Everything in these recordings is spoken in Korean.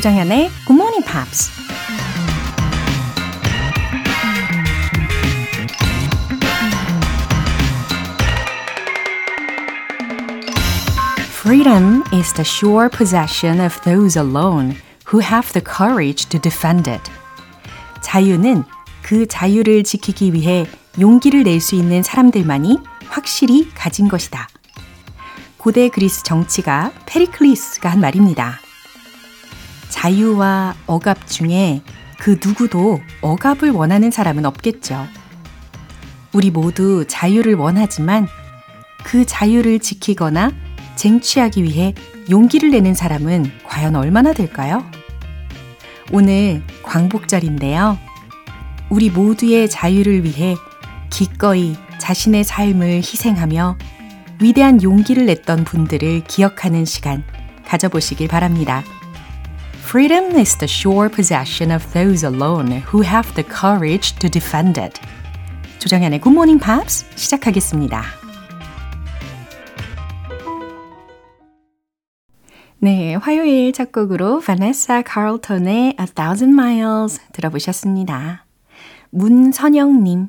조장현의 Good Morning Pops. Freedom is the sure possession of those alone who have the courage to defend it. 자유는 그 자유를 지키기 위해 용기를 낼 수 있는 사람들만이 확실히 가진 것이다. 고대 그리스 정치가 페리클리스가 한 말입니다. 자유와 억압 중에 그 누구도 억압을 원하는 사람은 없겠죠. 우리 모두 자유를 원하지만 그 자유를 지키거나 쟁취하기 위해 용기를 내는 사람은 과연 얼마나 될까요? 오늘 광복절인데요. 우리 모두의 자유를 위해 기꺼이 자신의 삶을 희생하며 위대한 용기를 냈던 분들을 기억하는 시간 가져보시길 바랍니다. Freedom is the sure possession of those alone who have the courage to defend it. 조정현의 Good Morning Pops 시작하겠습니다. 네, 화요일 첫 곡으로 바네사 카를턴의 A Thousand Miles 들어보셨습니다. 문선영님,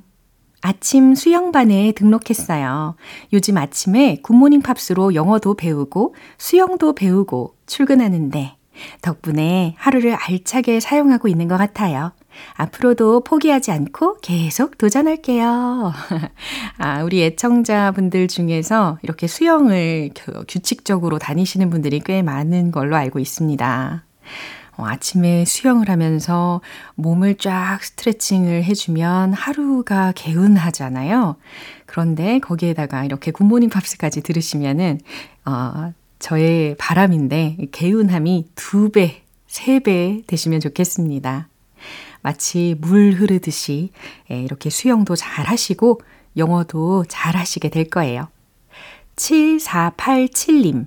아침 수영반에 등록했어요. 요즘 아침에 굿모닝 팝스로 영어도 배우고 수영도 배우고 출근하는데 덕분에 하루를 알차게 사용하고 있는 것 같아요. 앞으로도 포기하지 않고 계속 도전할게요. 아, 우리 애청자분들 중에서 이렇게 수영을 규칙적으로 다니시는 분들이 꽤 많은 걸로 알고 있습니다. 어, 아침에 수영을 하면서 몸을 쫙 스트레칭을 해주면 하루가 개운하잖아요. 그런데 거기에다가 이렇게 굿모닝 팝스까지 들으시면은, 어, 저의 바람인데, 개운함이 두 배, 세 배 되시면 좋겠습니다. 마치 물 흐르듯이 예, 이렇게 수영도 잘 하시고 영어도 잘 하시게 될 거예요. 7487님.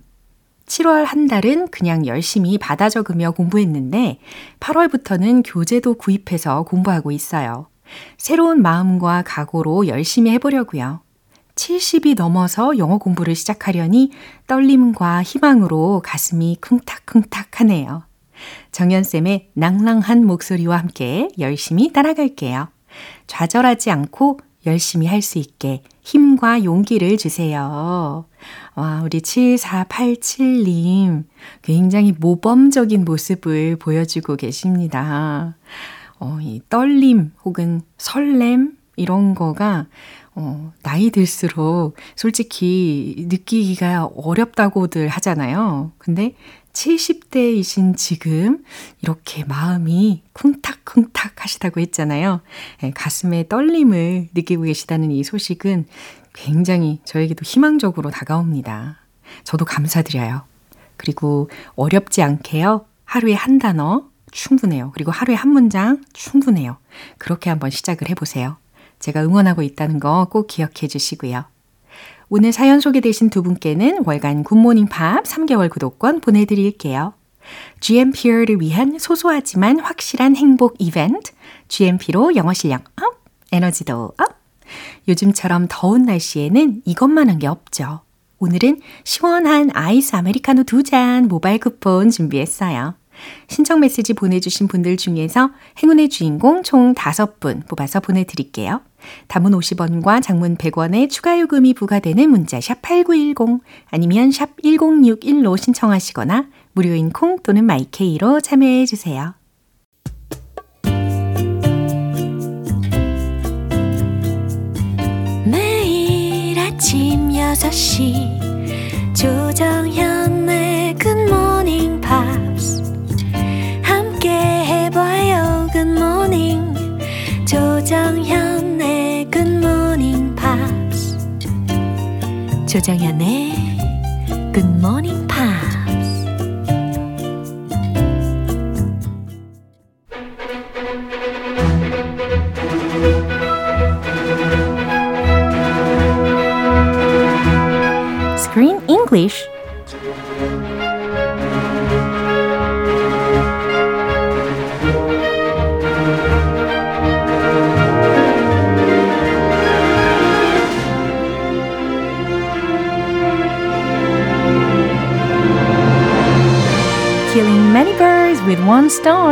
7월 한 달은 그냥 열심히 받아 적으며 공부했는데 8월부터는 교재도 구입해서 공부하고 있어요. 새로운 마음과 각오로 열심히 해보려고요. 70이 넘어서 영어 공부를 시작하려니 떨림과 희망으로 가슴이 쿵탁쿵탁 하네요. 정연쌤의 낭랑한 목소리와 함께 열심히 따라갈게요. 좌절하지 않고 열심히 할 수 있게 힘과 용기를 주세요. 와, 우리 7487님. 굉장히 모범적인 모습을 보여주고 계십니다. 어, 이 떨림 혹은 설렘 이런 거가 어, 나이 들수록 솔직히 느끼기가 어렵다고들 하잖아요. 근데 70대이신 지금 이렇게 마음이 쿵탁쿵탁 하시다고 했잖아요. 예, 가슴에 떨림을 느끼고 계시다는 이 소식은 굉장히 저에게도 희망적으로 다가옵니다. 저도 감사드려요. 그리고 어렵지 않게요. 하루에 한 단어 충분해요. 그리고 하루에 한 문장 충분해요. 그렇게 한번 시작을 해보세요. 제가 응원하고 있다는 거 꼭 기억해 주시고요. 오늘 사연 소개되신 두 분께는 월간 굿모닝 팝 3개월 구독권 보내드릴게요. GMP를 위한 소소하지만 확실한 행복 이벤트, GMP로 영어 실력 up, 에너지도 up. 요즘처럼 더운 날씨에는 이것만 한 게 없죠. 오늘은 시원한 아이스 아메리카노 두 잔 모바일 쿠폰 준비했어요. 신청 메시지 보내주신 분들 중에서 행운의 주인공 총 5분 뽑아서 보내드릴게요. 단문 50원과 장문 100원의 추가 요금이 부과되는 문자 샵 8910 아니면 샵 1061로 신청하시거나 무료인 콩 또는 마이케이로 참여해 주세요. 매일 아침 6시 조정현 조정현의 Good Morning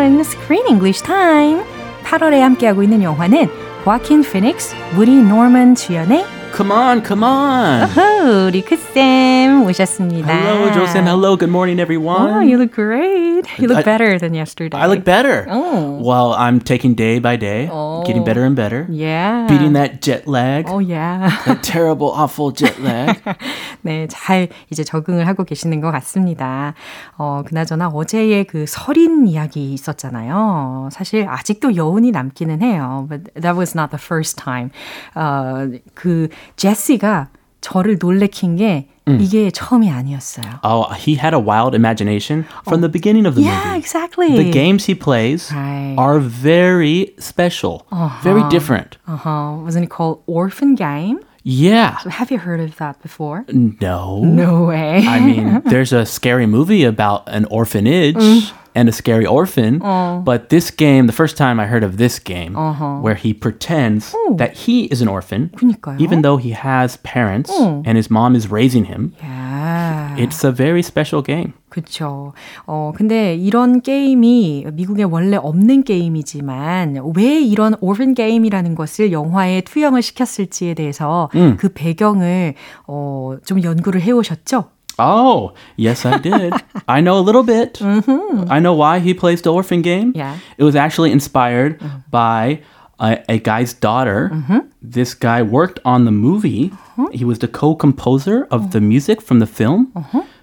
Stone Screen English Time. 8월에 함께하고 있는 영화는 와킨 피닉스, 우리 노먼 주연의 Come on, come on. 호, 리크쌤 오셨습니다. Hello, Josen. Hello. Good morning, everyone. Oh, you look great. You look I- better than yesterday. I look better. Oh. Well, I'm taking day by day, Oh. getting better and better. Yeah. Beating that jet lag, Oh, yeah. that terrible, awful jet lag. 네, 잘 이제 적응을 하고 계시는 것 같습니다. 어, 그나저나 어제의 그 설인 이야기 있었잖아요. 사실 아직도 여운이 남기는 해요. But that was not the first time. 어, 그 제시가 저를 놀래킨 게 이게 처음이 아니었어요. oh, he had a wild imagination from the beginning of the Yeah, movie. exactly. The games he plays Right. are very special, very different. Uh-huh. Wasn't it called Orphan Game? Yeah. So have you heard of that before? No. No way. I mean, there's a scary movie about an orphanage Mm. and a scary orphan. Oh. But this game, the first time I heard of this game, Uh-huh. where he pretends that he is an orphan, 그러니까요. even though he has parents Oh. and his mom is raising him, yeah. it's a very special game. 그쵸. 어, 근데 이런 게임이 미국에 원래 없는 게임이지만 왜 이런 오픈 게임이라는 것을 영화에 투영을 시켰을지에 대해서 그 배경을 어, 좀 연구를 해오셨죠? Oh, yes, I did. I know a little bit. Mm-hmm. I know why he plays the orphan game. Yeah. It was actually inspired mm-hmm. by a, a guy's daughter. Mm-hmm. This guy worked on the movie. He was the co composer of the music from the film.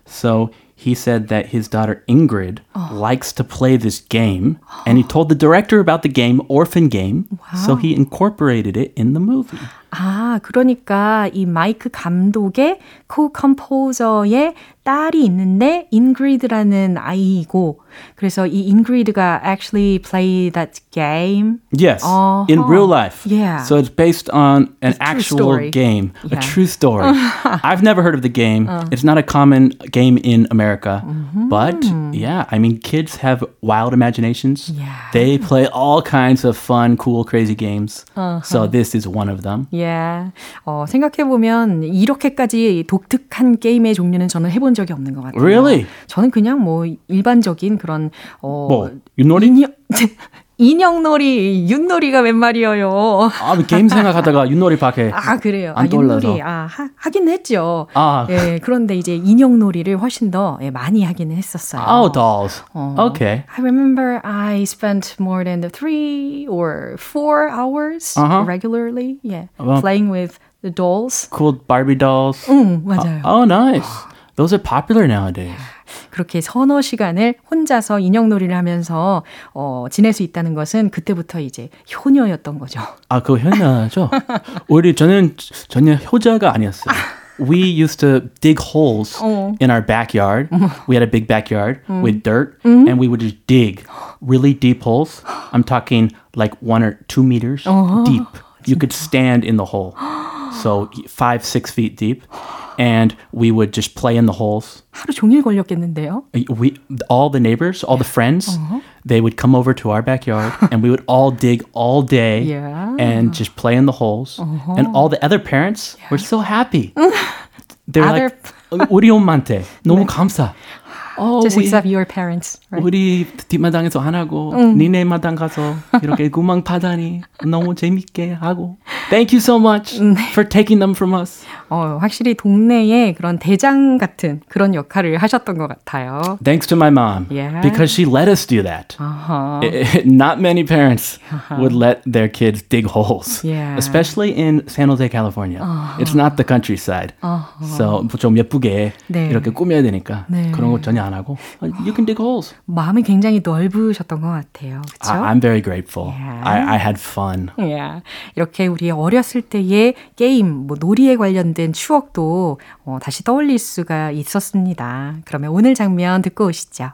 So he said that his daughter Ingrid oh. likes to play this game. And he told the director about the game, Orphan Game. So he incorporated it in the movie. 아, 그러니까 이 마이크 감독의 co-composer의 딸이 있는데 인그리드라는 아이이고 그래서 이 인그리드가 actually play that game. Yes, in Uh-huh. real life. Yeah. So it's based on an true actual story. game, Yeah. a true story. I've never heard of the game. Uh. It's not a common game in America. Mm-hmm. But yeah, I mean, kids have wild imaginations. Yeah. They play all kinds of fun, cool, crazy games. Uh-huh. So this is one of them. Yeah. 어, 생각해보면 이렇게까지 독특한 게임의 종류는 저는 해본 적이 없는 것 같아요. Really? 저는 그냥 뭐 일반적인 그런 어, 뭐, 윷놀이? 인형, 인형놀이, 윷놀이가 웬 말이에요. 아, 게임 생각하다가 윷놀이 밖에 아 그래요. 아, 안 떠올라서. 윷놀이 아 하, 하긴 했죠. 아. 예, 그런데 이제 인형놀이를 훨씬 더 예, 많이 하기는 했었어요. Oh, dolls. 어. Okay. I remember I spent more than the three or four hours Uh-huh. regularly, yeah, Well- playing with the dolls. Cool Barbie dolls. 응, 맞아요. Oh, nice. Those are popular nowadays. 그렇게 서너 시간을 혼자서 인형놀이를 하면서 어, 지낼 수 있다는 것은 그때부터 이제 효녀였던 거죠. 아, 그거 효녀죠? 우리 저는 전혀 효자가 아니었어요. We used to dig holes 어. in our backyard. We had a big backyard with dirt, and we would just dig really deep holes. I'm talking like one or two meters deep. You could stand in the hole. So five, six feet deep. And we would just play in the holes. 하루 종일 걸렸겠는데요? we all the neighbors, all the friends, they would come over to our backyard and we would all dig all day Yeah. and just play in the holes. And all the other parents were so happy. They were Other- like, 우리 엄마한테 너무 감사. 어, Just 우리, except your parents, right? 우리 뒷마당에서 안 하고 니네 마당 가서 이렇게 구멍 파다니 너무 재밌게 하고. Thank you so much for taking them from us. 어, 확실히 동네에 그런 대장 같은 그런 역할을 하셨던 것 같아요. Thanks to my mom Yeah. because she let us do that. 아하. I- not many parents would let their kids dig holes, Yeah. especially in San Jose, California. It's not the countryside, so 좀 예쁘게 네. 이렇게 꾸며야 되니까 네. 그런 거 전혀 안 하고 you can dig holes. 마음이 굉장히 넓으셨던 것 같아요. 그렇죠? I'm very grateful. Yeah. I, I had fun. Yeah. 이렇게 우리 어렸을 때의 게임, 뭐 놀이에 관련된 추억도 어, 다시 떠올릴 수가 있었습니다. 그러면 오늘 장면 듣고 오시죠.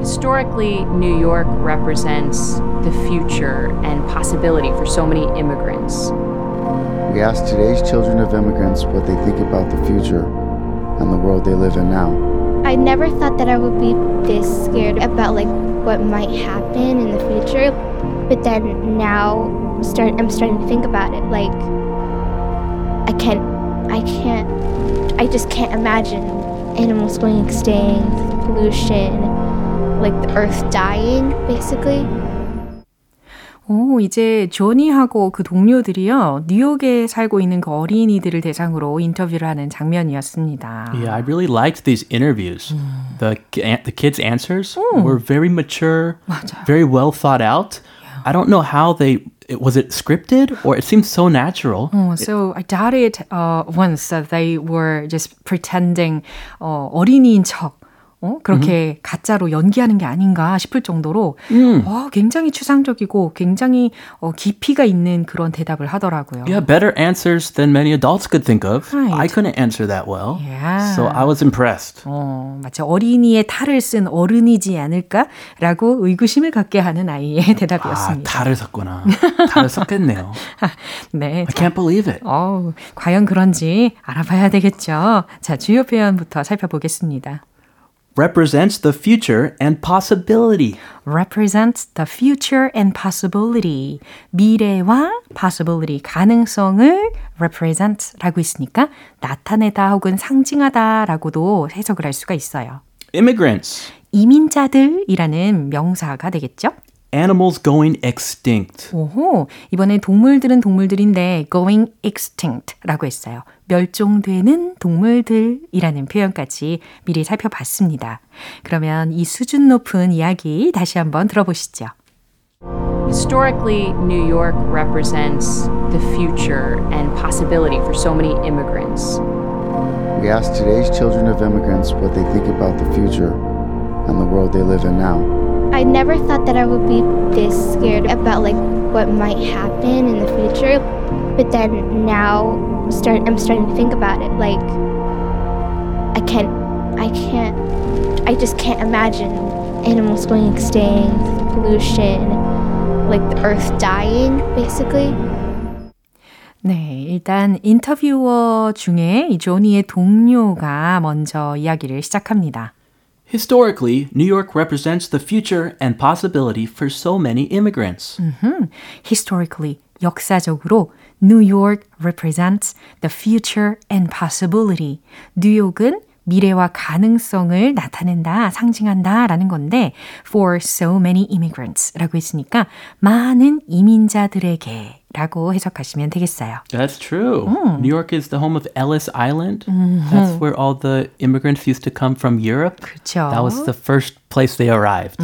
Historically, New York represents the future and possibility for so many immigrants. We ask today's children of immigrants what they think about the future and the world they live in now. I never thought that I would be this scared about like what might happen in the future, but then now start I'm starting to think about it. Like I can't, I can't, I just can't imagine animals going extinct, pollution, like the earth dying, basically. 오, 이제 조니하고 그 동료들이요, 뉴욕에 살고 있는 그 어린이들을 대상으로 인터뷰를 하는 장면이었습니다. Yeah, I really liked these interviews. The the kids' answers were very mature, very well thought out. I don't know how they it, was it scripted or it seemed so natural. Oh, so I doubted uh, once that they were just pretending 어, 어린이인 척. 어? 그렇게 가짜로 연기하는 게 아닌가 싶을 정도로 어, 굉장히 추상적이고 굉장히 어, 깊이가 있는 그런 대답을 하더라고요. Yeah, better answers than many adults could think of. Right. I couldn't answer that well. Yeah. So I was impressed. 어, 마치 어린이의 탈을 쓴 어른이지 않을까라고 의구심을 갖게 하는 아이의 아, 대답이었습니다. 탈을 썼구나. 탈을 썼겠네요. 네. I can't believe it. 어, 과연 그런지 알아봐야 되겠죠. 자, 주요 표현부터 살펴보겠습니다. Represents the future and possibility. represents the future and possibility. 미래와 possibility, 가능성을 represent라고 있으니까 나타내다 혹은 상징하다라고도 해석을 할 수가 있어요. Immigrants. 이민자들이라는 명사가 되겠죠? Animals going extinct. 오호, 이번에 동물들은 동물들인데 going extinct라고 했어요. 멸종되는 동물들이라는 표현까지 미리 살펴봤습니다. 그러면 이 수준 높은 이야기 다시 한번 들어보시죠. Historically, New York represents the future and possibility for so many immigrants. We asked today's children of immigrants what they think about the future and the world they live in now. I never thought that I would be this scared about like what might happen in the future, but then now start I'm starting to think about it. Like I can't, I can't, I just can't imagine animals going extinct, pollution, like the earth dying, basically. 네, 일단 인터뷰어 중에 이 조니의 동료가 먼저 이야기를 시작합니다. Historically, New York represents the future and possibility for so many immigrants. historically, 역사적으로 New York represents the future and possibility. 뉴욕은 미래와 가능성을 나타낸다, 상징한다 라는 건데 for so many immigrants 라고 했으니까 많은 이민자들에게 라고 해석하시면 되겠어요. That's true. New York is the home of Ellis Island. That's where all the immigrants used to come from Europe. 그렇죠. That was the first place they arrived.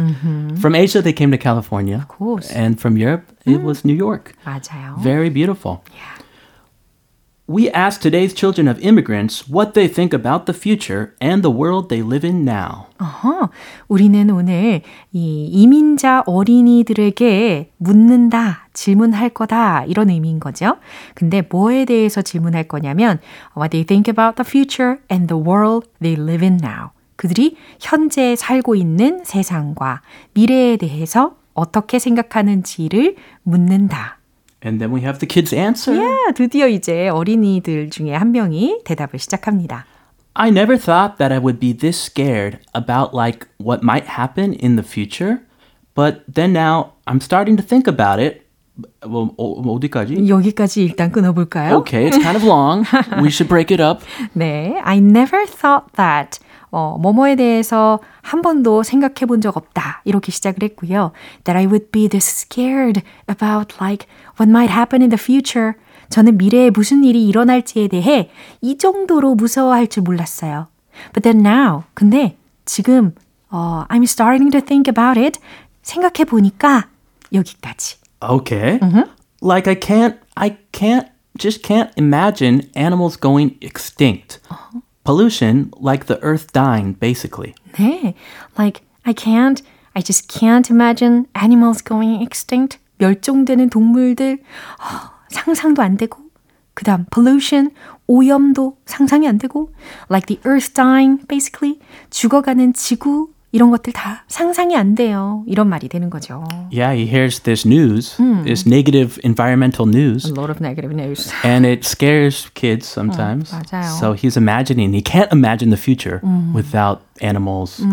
From Asia, they came to California. Of course. And from Europe, it was New York. 맞아요. Very beautiful. We asked today's children of immigrants what they think about the future and the world they live in now. 어허, 우리는 오늘 이 이민자 어린이들에게 묻는다, 질문할 거다, 이런 의미인 거죠. 근데 뭐에 대해서 질문할 거냐면, what they think about the future and the world they live in now. 그들이 현재 살고 있는 세상과 미래에 대해서 어떻게 생각하는지를 묻는다. And then we have the kids answer. 야, 드디어 이제 어린이들 중에 한 명이 대답을 시작합니다. I never thought that I would be this scared about like what might happen in the future, but then now I'm starting to think about it. 뭐, 어, 어디까지? 여기까지 일단 끊어볼까요? Okay, it's kind of long. We should break it up. 네, I never thought that. 어, 뭐뭐에 대해서 한 번도 생각해 본 적 없다. 이렇게 시작을 했고요. That I would be this scared about like what might happen in the future. 저는 미래에 무슨 일이 일어날지에 대해 이 정도로 무서워할 줄 몰랐어요. But then now, 근데 지금 어, I'm starting to think about it. 생각해 보니까 여기까지. Okay. Like I can't, I can't, just can't imagine animals going extinct. Pollution, like the earth dying, basically. 네, like I can't, I just can't imagine animals going extinct. 멸종되는 동물들 어, 상상도 안 되고. 그다음 pollution, 오염도 상상이 안 되고. Like the earth dying, basically 죽어가는 지구 이런 것들 다 상상이 안 돼요. 이런 말이 되는 거죠. Yeah, he hears this news, this negative environmental news, A lot of negative news. and it scares kids sometimes. 맞아요. so he's imagining, he can't imagine the future without animals,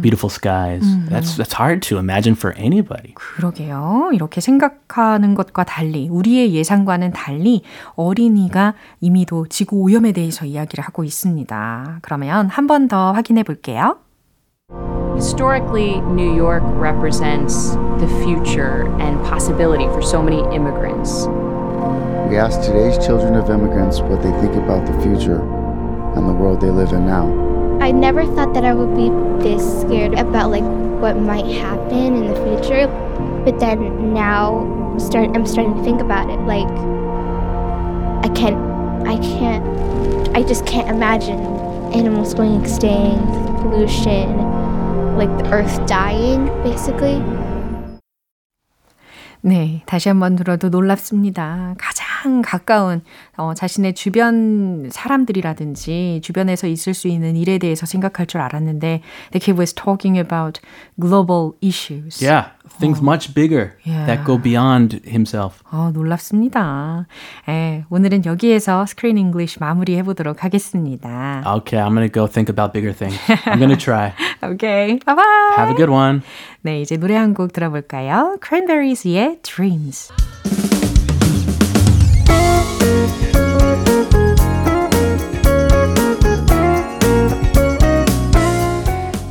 beautiful skies. That's that's hard to imagine for anybody. 그러게요. 이렇게 생각하는 것과 달리, 우리의 예상과는 달리 어린이가 이미도 지구 오염에 대해서 이야기를 하고 있습니다. 그러면 한 번 더 확인해 볼게요. Historically, New York represents the future and possibility for so many immigrants. We ask today's children of immigrants what they think about the future and the world they live in now. I never thought that I would be this scared about like what might happen in the future, but then now start I'm starting to think about it. Like I can't, I can't, I just can't imagine animals going extinct, pollution, like the earth dying, basically. 네, 다시 한번 들어도 놀랍습니다. 가장 가까운 어, 자신의 주변 사람들이라든지 주변에서 있을 수 있는 일에 대해서 생각할 줄 알았는데 the kid was talking about global issues. Yeah, things much bigger Yeah. that go beyond himself. 어, 놀랍습니다. 예, 오늘은 여기에서 스크린 잉글리쉬 마무리해 보도록 하겠습니다. Okay, I'm gonna go think about bigger things. I'm gonna try. 오케이, 바이바이. Have a good one. 네, 이제 노래 한 곡 들어볼까요? Cranberries의 Dreams.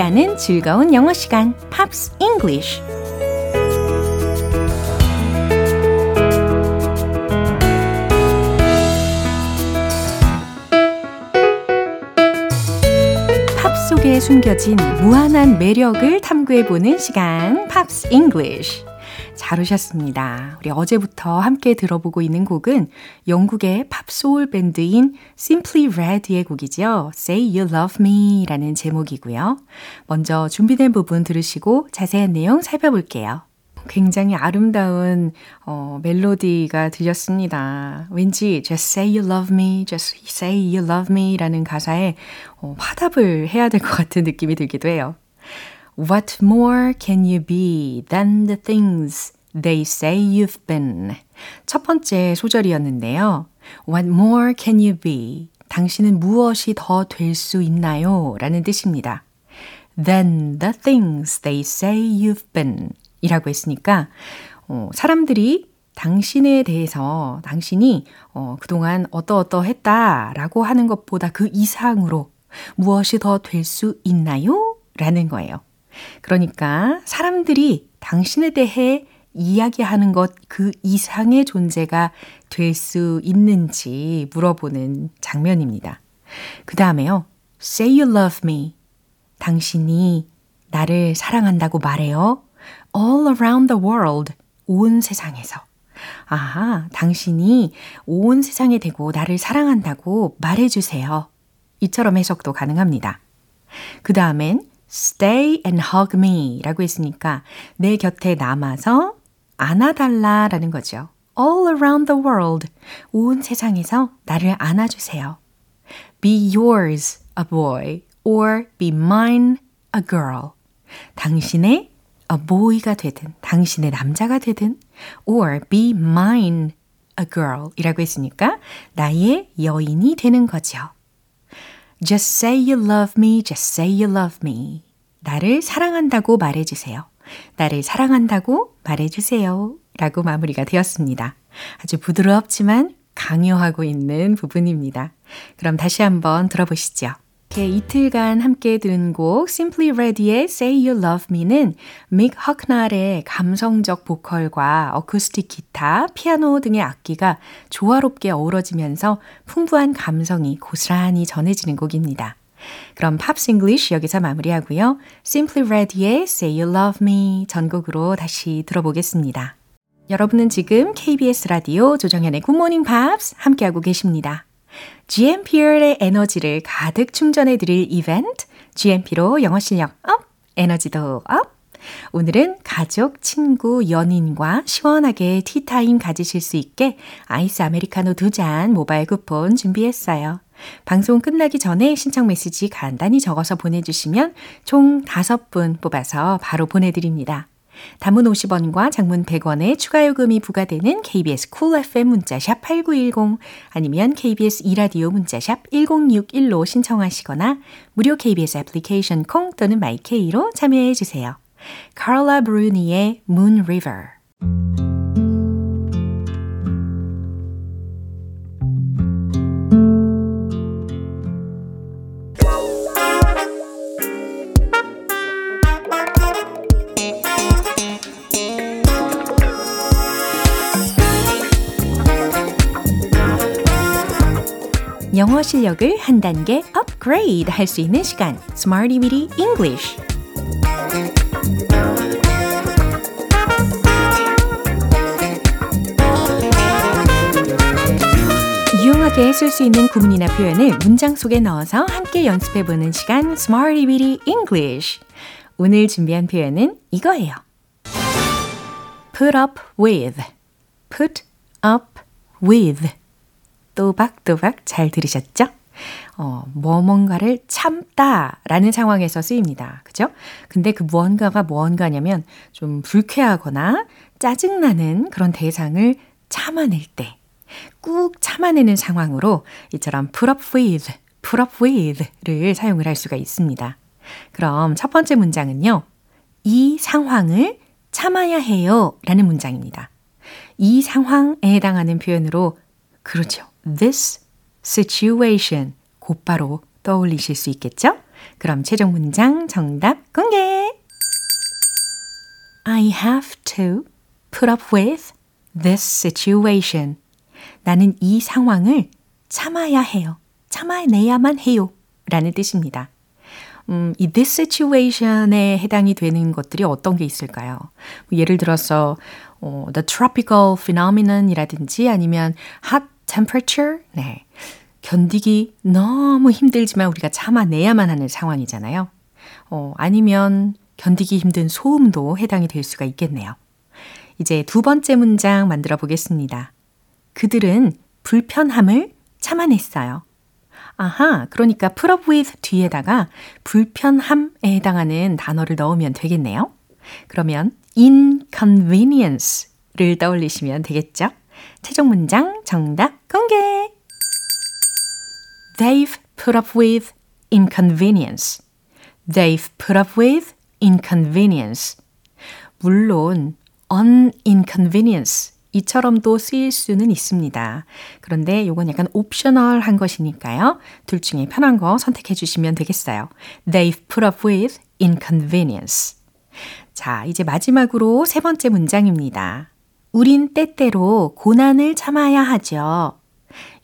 함께하는 즐거운 영어 시간, Pops English. 팝 속에 숨겨진 무한한 매력을 탐구해보는 시간, Pops English. 잘 오셨습니다. 우리 어제부터 함께 들어보고 있는 곡은 영국의 팝소울 밴드인 Simply Red의 곡이죠. Say You Love Me 라는 제목이고요. 먼저 준비된 부분 들으시고 자세한 내용 살펴볼게요. 굉장히 아름다운 어, 멜로디가 들렸습니다. 왠지 just say you love me, just say you love me 라는 가사에 어, 화답을 해야 될 것 같은 느낌이 들기도 해요. What more can you be than the things they say you've been? 첫 번째 소절이었는데요. What more can you be? 당신은 무엇이 더 될 수 있나요? 라는 뜻입니다. than the things they say you've been 이라고 했으니까, 어, 사람들이 당신에 대해서 당신이 어, 그동안 어떠어떠 했다 라고 하는 것보다 그 이상으로 무엇이 더 될 수 있나요? 라는 거예요. 그러니까 사람들이 당신에 대해 이야기하는 것 그 이상의 존재가 될 수 있는지 물어보는 장면입니다. 그 다음에요. Say you love me. 당신이 나를 사랑한다고 말해요. All around the world. 온 세상에서. 아하, 당신이 온 세상에 대고 나를 사랑한다고 말해주세요. 이처럼 해석도 가능합니다. 그 다음엔 stay and hug me 라고 했으니까 내 곁에 남아서 안아달라 라는 거죠. all around the world. 온 세상에서 나를 안아주세요. be yours a boy or be mine a girl. 당신의 a boy가 되든 당신의 남자가 되든 or be mine a girl 이라고 했으니까 나의 여인이 되는 거죠. Just say you love me, just say you love me. 나를 사랑한다고 말해주세요. 나를 사랑한다고 말해주세요. 라고 마무리가 되었습니다. 아주 부드럽지만 강요하고 있는 부분입니다. 그럼 다시 한번 들어보시죠. 이렇게 이틀간 함께 들은 곡 Simply Red의 Say You Love Me는 믹 허크날의 감성적 보컬과 어쿠스틱 기타, 피아노 등의 악기가 조화롭게 어우러지면서 풍부한 감성이 고스란히 전해지는 곡입니다. 그럼 Pops English 여기서 마무리하고요. Simply Red의 Say You Love Me 전곡으로 다시 들어보겠습니다. 여러분은 지금 KBS 라디오 조정현의 굿모닝 팝스 함께하고 계십니다. GMP의 에너지를 가득 충전해 드릴 이벤트 GMP로 영어 실력 up, 에너지도 up. 오늘은 가족, 친구, 연인과 시원하게 티타임 가지실 수 있게 아이스 아메리카노 두 잔 모바일 쿠폰 준비했어요. 방송 끝나기 전에 신청 메시지 간단히 적어서 보내주시면 총 5분 뽑아서 바로 보내드립니다. 단문 50원과 장문 100원의 추가 요금이 부과되는 KBS Cool FM 문자샵 8910 아니면 KBS 2라디오 문자샵 1061로 신청하시거나 무료 KBS 애플리케이션 콩 또는 마이케이로 참여해 주세요. 카를라 브루니의 Moon River 영어 실력을 한 단계 업그레이드 할 수 있는 시간. Smarty Weedy English. 유용하게 쓸 수 있는 구문이나 표현을 문장 속에 넣어서 함께 연습해 보는 시간 Smarty Weedy English. 오늘 준비한 표현은 이거예요. Put up with. Put up with 또박또박 잘 들으셨죠? 어, 뭐 뭔가를 참다 라는 상황에서 쓰입니다. 그죠? 근데 그 무언가가 무언가냐면 좀 불쾌하거나 짜증나는 그런 대상을 참아낼 때, 꾹 참아내는 상황으로 이처럼 put up with, put up with를 사용을 할 수가 있습니다. 그럼 첫 번째 문장은요. 이 상황을 참아야 해요 라는 문장입니다. 이 상황에 해당하는 표현으로 그렇죠. This situation 곧바로 떠올리실 수 있겠죠? 그럼 최종 문장 정답 공개! I have to put up with this situation. 나는 이 상황을 참아야 해요. 참아내야만 해요. 라는 뜻입니다. 음, 이 this situation에 해당이 되는 것들이 어떤 게 있을까요? 뭐 예를 들어서 어, the tropical phenomenon이라든지 아니면 hot temperature. 네. 견디기 너무 힘들지만 우리가 참아내야만 하는 상황이잖아요. 어, 아니면 견디기 힘든 소음도 해당이 될 수가 있겠네요. 이제 두 번째 문장 만들어 보겠습니다. 그들은 불편함을 참아냈어요. 아하, 그러니까 put up with 뒤에다가 불편함에 해당하는 단어를 넣으면 되겠네요. 그러면 inconvenience를 떠올리시면 되겠죠? 최종 문장 정답 공개! They've put up with inconvenience. They've put up with inconvenience. 물론 uninconvenience 이처럼도 쓰일 수는 있습니다. 그런데 이건 약간 옵셔널한 것이니까요. 둘 중에 편한 거 선택해 주시면 되겠어요. They've put up with inconvenience. 자, 이제 마지막으로 세 번째 문장입니다. 우린 때때로 고난을 참아야 하죠.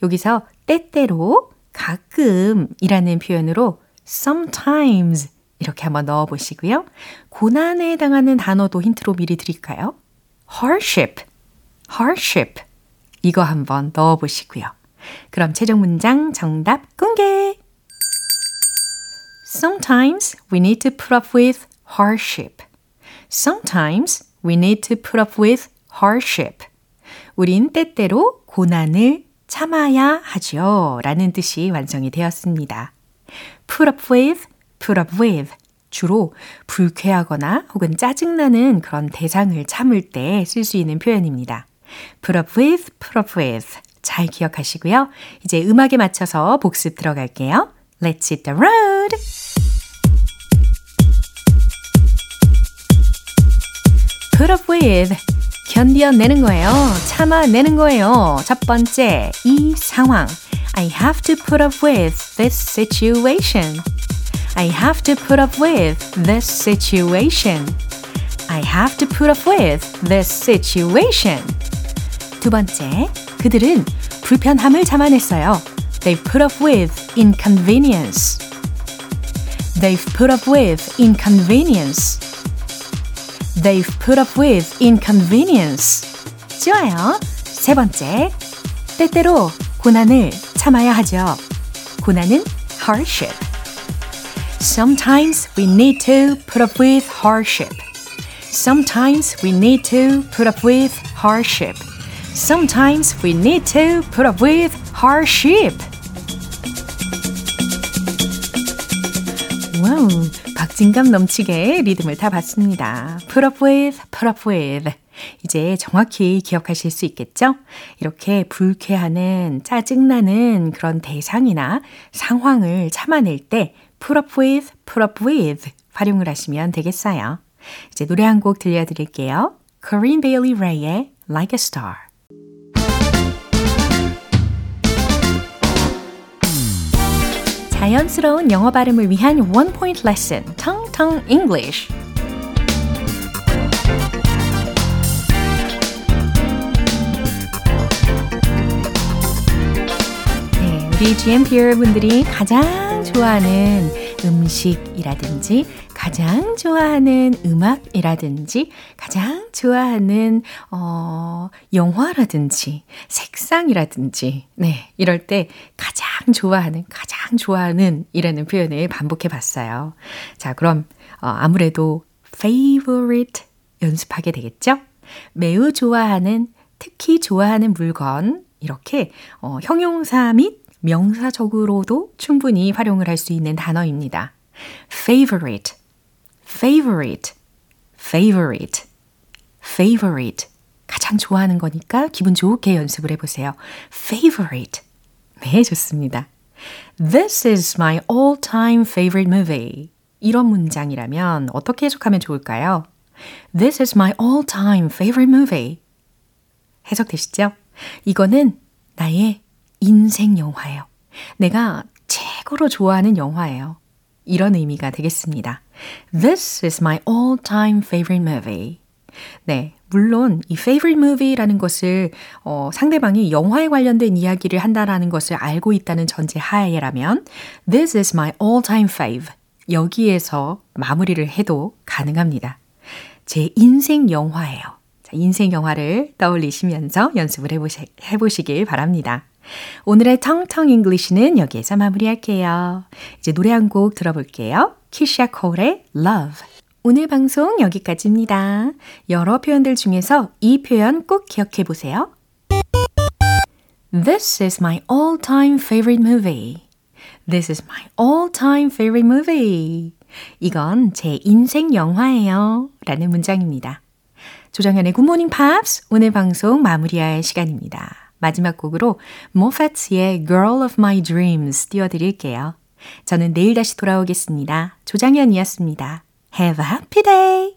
여기서 때때로 가끔이라는 표현으로 sometimes 이렇게 한번 넣어 보시고요. 고난에 해당하는 단어도 힌트로 미리 드릴까요? hardship, hardship. 이거 한번 넣어 보시고요. 그럼 최종 문장 정답 공개! Sometimes we need to put up with hardship. Sometimes we need to put up with hardship. 우린 때때로 고난을 참아야 하죠. 라는 뜻이 완성이 되었습니다. put up with, put up with. 주로 불쾌하거나 혹은 짜증나는 그런 대상을 참을 때 쓸 수 있는 표현입니다. put up with, put up with. 잘 기억하시고요. 이제 음악에 맞춰서 복습 들어갈게요. Let's hit the road! put up with 견뎌내는 거예요. 참아내는 거예요. 첫 번째, 이 상황. I have to put up with this situation. I have to put up with this situation. I have to put up with this situation. 두 번째, 그들은 불편함을 참아냈어요. They've put up with inconvenience. They've put up with inconvenience. They've put up with inconvenience. 좋아요. 세 번째, 때때로 고난을 참아야 하죠. 고난은 hardship. Sometimes we need to put up with hardship. Sometimes we need to put up with hardship. Sometimes we need to put up with hardship. 와우, 진감 넘치게 리듬을 타봤습니다. Put up with, put up with. 이제 정확히 기억하실 수 있겠죠? 이렇게 불쾌하는, 짜증나는 그런 대상이나 상황을 참아낼 때 put up with, put up with 활용을 하시면 되겠어요. 이제 노래 한 곡 들려드릴게요. Corinne Bailey Rae의 Like a Star. 자연스러운 영어 발음을 위한 Point Lesson, Tong Tong English. 네, 우리 GMP 여러분들이 가장 좋아하는 음식이라든지 가장 좋아하는 음악이라든지 가장 좋아하는 어 영화라든지 색상이라든지 네 이럴 때 가장 좋아하는 가장 좋아하는 이라는 표현을 반복해 봤어요. 자 그럼 어, 아무래도 favorite 연습하게 되겠죠? 매우 좋아하는 특히 좋아하는 물건 이렇게 어, 형용사 및 명사적으로도 충분히 활용을 할 수 있는 단어입니다. favorite, favorite, favorite, favorite. 가장 좋아하는 거니까 기분 좋게 연습을 해보세요. favorite. 네, 좋습니다. This is my all-time favorite movie. 이런 문장이라면 어떻게 해석하면 좋을까요? This is my all-time favorite movie. 해석되시죠? 이거는 나의 인생 영화예요. 내가 최고로 좋아하는 영화예요. 이런 의미가 되겠습니다. This is my all-time favorite movie. 네. 물론 이 favorite movie라는 것을 어, 상대방이 영화에 관련된 이야기를 한다라는 것을 알고 있다는 전제 하에라면 This is my all-time fave. 여기에서 마무리를 해도 가능합니다. 제 인생 영화예요. 자, 인생 영화를 떠올리시면서 연습을 해보시, 해보시길 바랍니다. 오늘의 텅텅 English는 여기에서 마무리할게요. 이제 노래 한 곡 들어볼게요. 키샤 콜의 Love. 오늘 방송 여기까지입니다. 여러 표현들 중에서 이 표현 꼭 기억해 보세요. This is my all-time favorite movie. This is my all-time favorite movie. 이건 제 인생 영화예요. 라는 문장입니다. 조정현의 굿모닝 팝스 오늘 방송 마무리할 시간입니다. 마지막 곡으로 모파츠의 Girl of My Dreams 띄워드릴게요. 저는 내일 다시 돌아오겠습니다. 조장현이었습니다. Have a happy day!